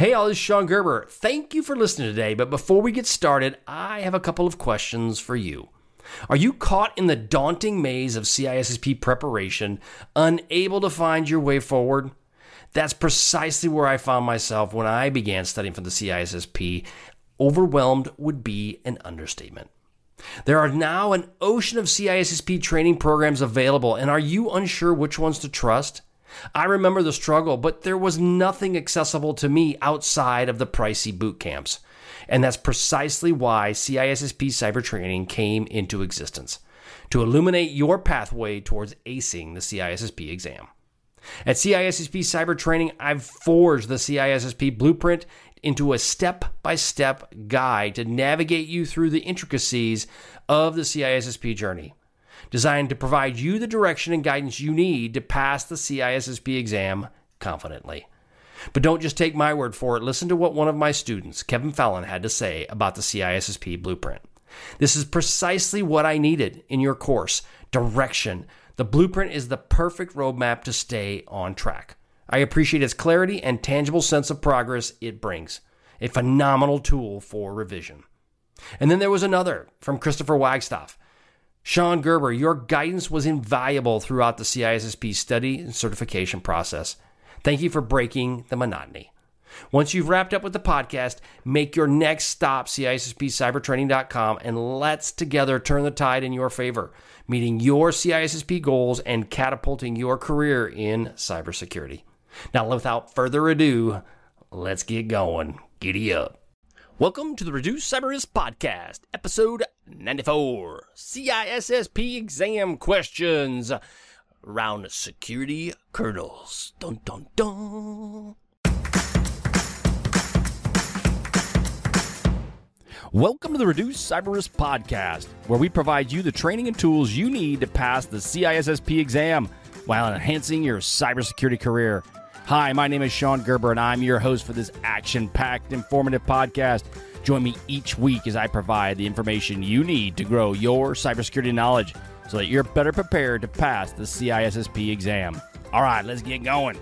Hey, all, this is Shon Gerber. Thank you for listening today. But before we get started, I have a couple of questions for you. Are you caught in the daunting maze of CISSP preparation, unable to find your way forward? That's precisely where I found myself when I began studying for the CISSP. Overwhelmed would be an understatement. There are now an ocean of CISSP training programs available, and are you unsure which ones to trust? I remember the struggle, but there was nothing accessible to me outside of the pricey boot camps. And that's precisely why CISSP cyber training came into existence to illuminate your pathway towards acing the CISSP exam. At CISSP Cyber Training, I've forged the CISSP blueprint into a step by step guide to navigate you through the intricacies of the CISSP journey, designed to provide you the direction and guidance you need to pass the CISSP exam confidently. But don't just take my word for it. Listen to what one of my students, Kevin Fallon, had to say about the CISSP blueprint. This is precisely what I needed in your course direction. The blueprint is the perfect roadmap to stay on track. I appreciate its clarity and tangible sense of progress it brings. A phenomenal tool for revision. And then there was another from Christopher Wagstaff. Shon Gerber, your guidance was invaluable throughout the CISSP study and certification process. Thank you for breaking the monotony. Once you've wrapped up with the podcast, make your next stop CISSPcybertraining.com and let's together turn the tide in your favor, meeting your CISSP goals and catapulting your career in cybersecurity. Now, without further ado, let's get going. Giddy up. Welcome to the Reduce Cyber Risk Podcast, episode 94 CISSP exam questions around security kernels. Dun dun dun. Welcome to the Reduce Cyber Risk Podcast, where we provide you the training and tools you need to pass the CISSP exam while enhancing your cybersecurity career. Hi, my name is Shon Gerber, and I'm your host for this action packed, informative podcast. Join me each week as I provide the information you need to grow your cybersecurity knowledge so that you're better prepared to pass the CISSP exam. All right, let's get going.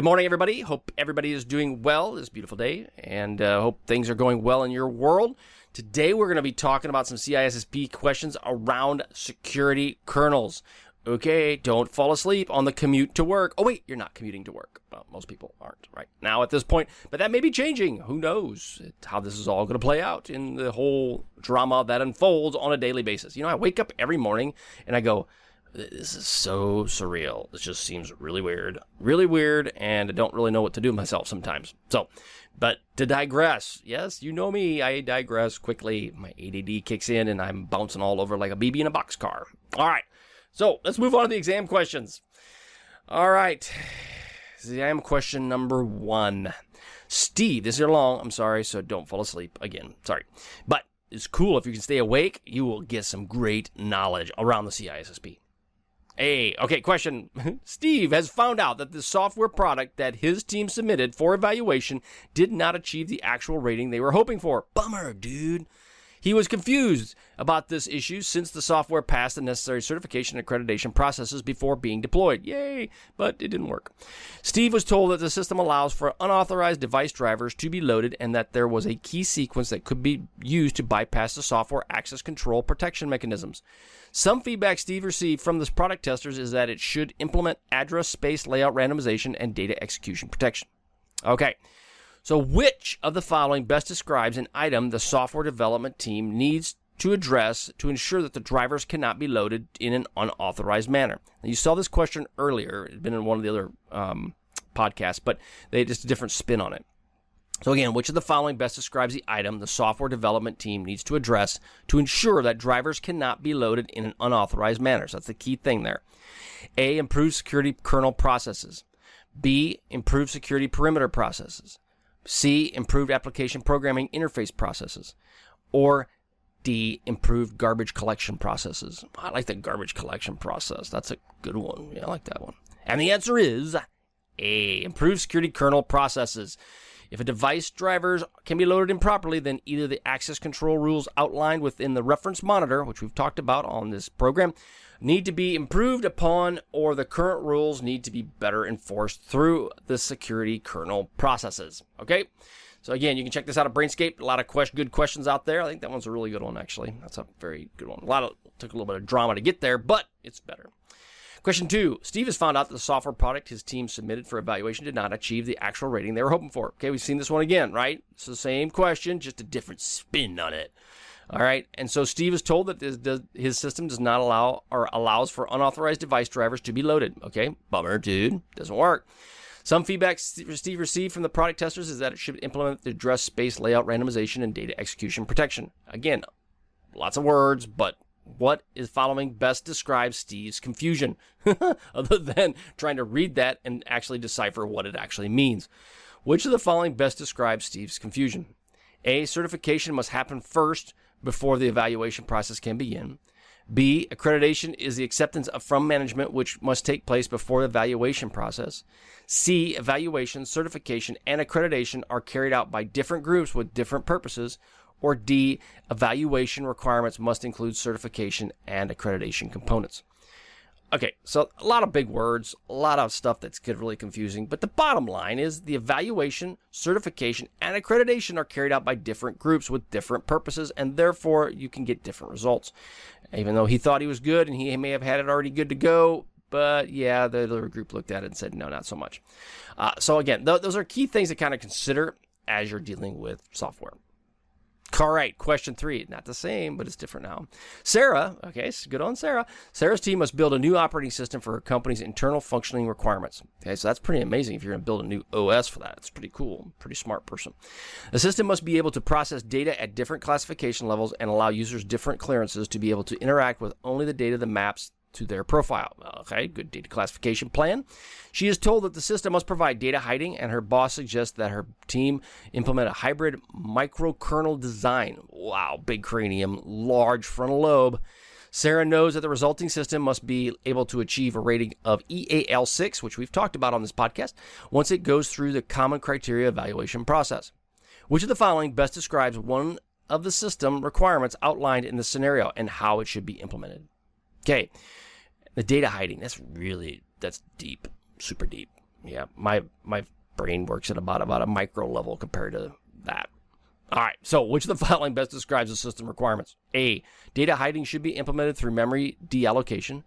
Good morning, everybody. Hope everybody is doing well this beautiful day, and uh, hope things are going well in your world. Today, we're going to be talking about some CISSP questions around security kernels. Okay, don't fall asleep on the commute to work. Oh, wait, you're not commuting to work. Well, most people aren't right now at this point, but that may be changing. Who knows how this is all going to play out in the whole drama that unfolds on a daily basis. You know, I wake up every morning and I go, this is so surreal. This just seems really weird, really weird, and I don't really know what to do myself sometimes. So, but to digress, yes, you know me, I digress quickly. My ADD kicks in and I'm bouncing all over like a BB in a boxcar. All right, so let's move on to the exam questions. All right, exam question number one. Steve, this is your long, I'm sorry, so don't fall asleep again. Sorry. But it's cool if you can stay awake, you will get some great knowledge around the CISSP. Hey, okay, question. Steve has found out that the software product that his team submitted for evaluation did not achieve the actual rating they were hoping for. Bummer, dude. He was confused about this issue since the software passed the necessary certification and accreditation processes before being deployed. Yay! But it didn't work. Steve was told that the system allows for unauthorized device drivers to be loaded and that there was a key sequence that could be used to bypass the software access control protection mechanisms. Some feedback Steve received from the product testers is that it should implement address space layout randomization and data execution protection. Okay. So, which of the following best describes an item the software development team needs to address to ensure that the drivers cannot be loaded in an unauthorized manner? Now, you saw this question earlier, it's been in one of the other um, podcasts, but they had just a different spin on it. So, again, which of the following best describes the item the software development team needs to address to ensure that drivers cannot be loaded in an unauthorized manner? So, that's the key thing there. A. Improved security kernel processes. B. Improved security perimeter processes. C. Improved application programming interface processes. Or D. Improved garbage collection processes. I like the garbage collection process. That's a good one. Yeah, I like that one. And the answer is A. Improved security kernel processes. If a device drivers can be loaded improperly, then either the access control rules outlined within the reference monitor, which we've talked about on this program, need to be improved upon, or the current rules need to be better enforced through the security kernel processes. Okay? So again, you can check this out at Brainscape. A lot of good questions out there. I think that one's a really good one, actually. That's a very good one. A lot of took a little bit of drama to get there, but it's better. Question two Steve has found out that the software product his team submitted for evaluation did not achieve the actual rating they were hoping for. Okay, we've seen this one again, right? It's the same question, just a different spin on it. All right, and so Steve is told that his system does not allow or allows for unauthorized device drivers to be loaded. Okay, bummer, dude, doesn't work. Some feedback Steve received from the product testers is that it should implement the address space layout randomization and data execution protection. Again, lots of words, but what is following best describes Steve's confusion, other than trying to read that and actually decipher what it actually means. Which of the following best describes Steve's confusion? A. Certification must happen first before the evaluation process can begin. B. Accreditation is the acceptance of, from management which must take place before the evaluation process. C. Evaluation, certification, and accreditation are carried out by different groups with different purposes. Or D, evaluation requirements must include certification and accreditation components. Okay, so a lot of big words, a lot of stuff that's really confusing, but the bottom line is the evaluation, certification, and accreditation are carried out by different groups with different purposes, and therefore you can get different results. Even though he thought he was good and he may have had it already good to go, but yeah, the other group looked at it and said, no, not so much. Uh, so again, th- those are key things to kind of consider as you're dealing with software. All right, question three. Not the same, but it's different now. Sarah, okay, so good on Sarah. Sarah's team must build a new operating system for her company's internal functioning requirements. Okay, so that's pretty amazing if you're going to build a new OS for that. It's pretty cool. Pretty smart person. The system must be able to process data at different classification levels and allow users different clearances to be able to interact with only the data the maps to their profile. Okay, good data classification plan. She is told that the system must provide data hiding, and her boss suggests that her team implement a hybrid microkernel design. Wow, big cranium, large frontal lobe. Sarah knows that the resulting system must be able to achieve a rating of EAL6, which we've talked about on this podcast, once it goes through the common criteria evaluation process. Which of the following best describes one of the system requirements outlined in the scenario and how it should be implemented? Okay, the data hiding, that's really, that's deep, super deep. Yeah, my, my brain works at about, about a micro level compared to that. All right, so which of the following best describes the system requirements? A. Data hiding should be implemented through memory deallocation.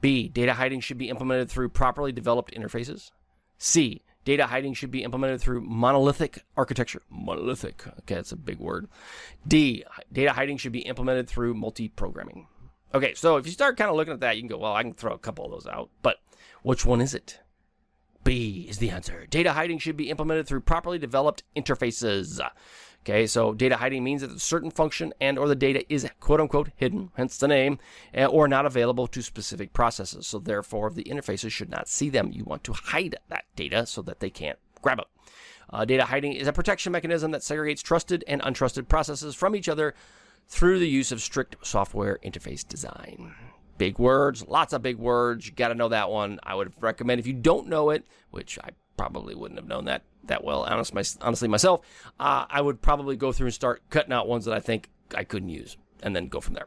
B. Data hiding should be implemented through properly developed interfaces. C. Data hiding should be implemented through monolithic architecture. Monolithic. Okay, that's a big word. D. Data hiding should be implemented through multi programming. Okay, so if you start kind of looking at that, you can go, well, I can throw a couple of those out. But which one is it? B is the answer. Data hiding should be implemented through properly developed interfaces. Okay, so data hiding means that a certain function and or the data is quote unquote hidden, hence the name, eh, or not available to specific processes. So therefore, the interfaces should not see them. You want to hide that data so that they can't grab it. Uh, data hiding is a protection mechanism that segregates trusted and untrusted processes from each other through the use of strict software interface design. Big words, lots of big words. You got to know that one. I would recommend if you don't know it, which I probably wouldn't have known that that well, honest, honestly myself, uh, I would probably go through and start cutting out ones that I think I couldn't use, and then go from there.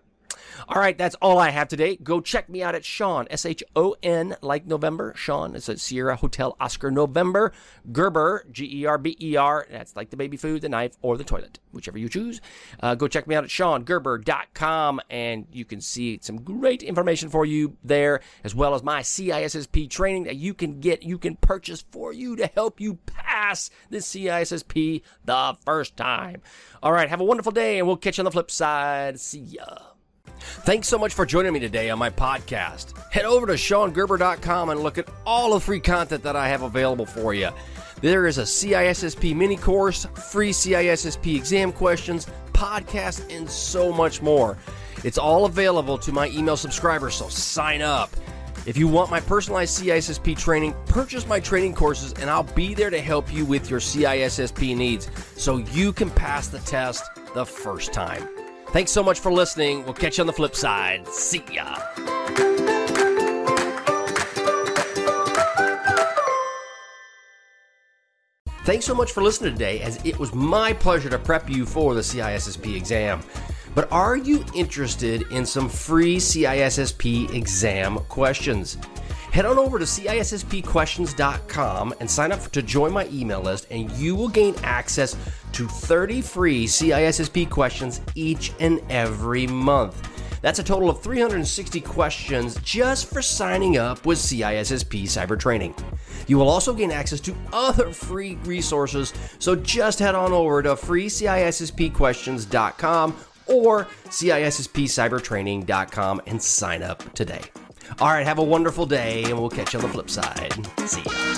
All right, that's all I have today. Go check me out at Shon, S H O N, like November. Shon is at Sierra Hotel Oscar November. Gerber, G E R B E R. That's like the baby food, the knife, or the toilet, whichever you choose. Uh, go check me out at ShonGerber.com, and you can see some great information for you there, as well as my CISSP training that you can get, you can purchase for you to help you pass the CISSP the first time. All right, have a wonderful day, and we'll catch you on the flip side. See ya. Thanks so much for joining me today on my podcast. Head over to ShonGerber.com and look at all the free content that I have available for you. There is a CISSP mini course, free CISSP exam questions, podcast, and so much more. It's all available to my email subscribers, so sign up. If you want my personalized CISSP training, purchase my training courses and I'll be there to help you with your CISSP needs so you can pass the test the first time. Thanks so much for listening. We'll catch you on the flip side. See ya. Thanks so much for listening today, as it was my pleasure to prep you for the CISSP exam. But are you interested in some free CISSP exam questions? Head on over to CISSPquestions.com and sign up to join my email list, and you will gain access to 30 free CISSP questions each and every month. That's a total of 360 questions just for signing up with CISSP Cyber Training. You will also gain access to other free resources, so just head on over to freecisspquestions.com or CISSPcybertraining.com and sign up today. All right, have a wonderful day, and we'll catch you on the flip side. See ya.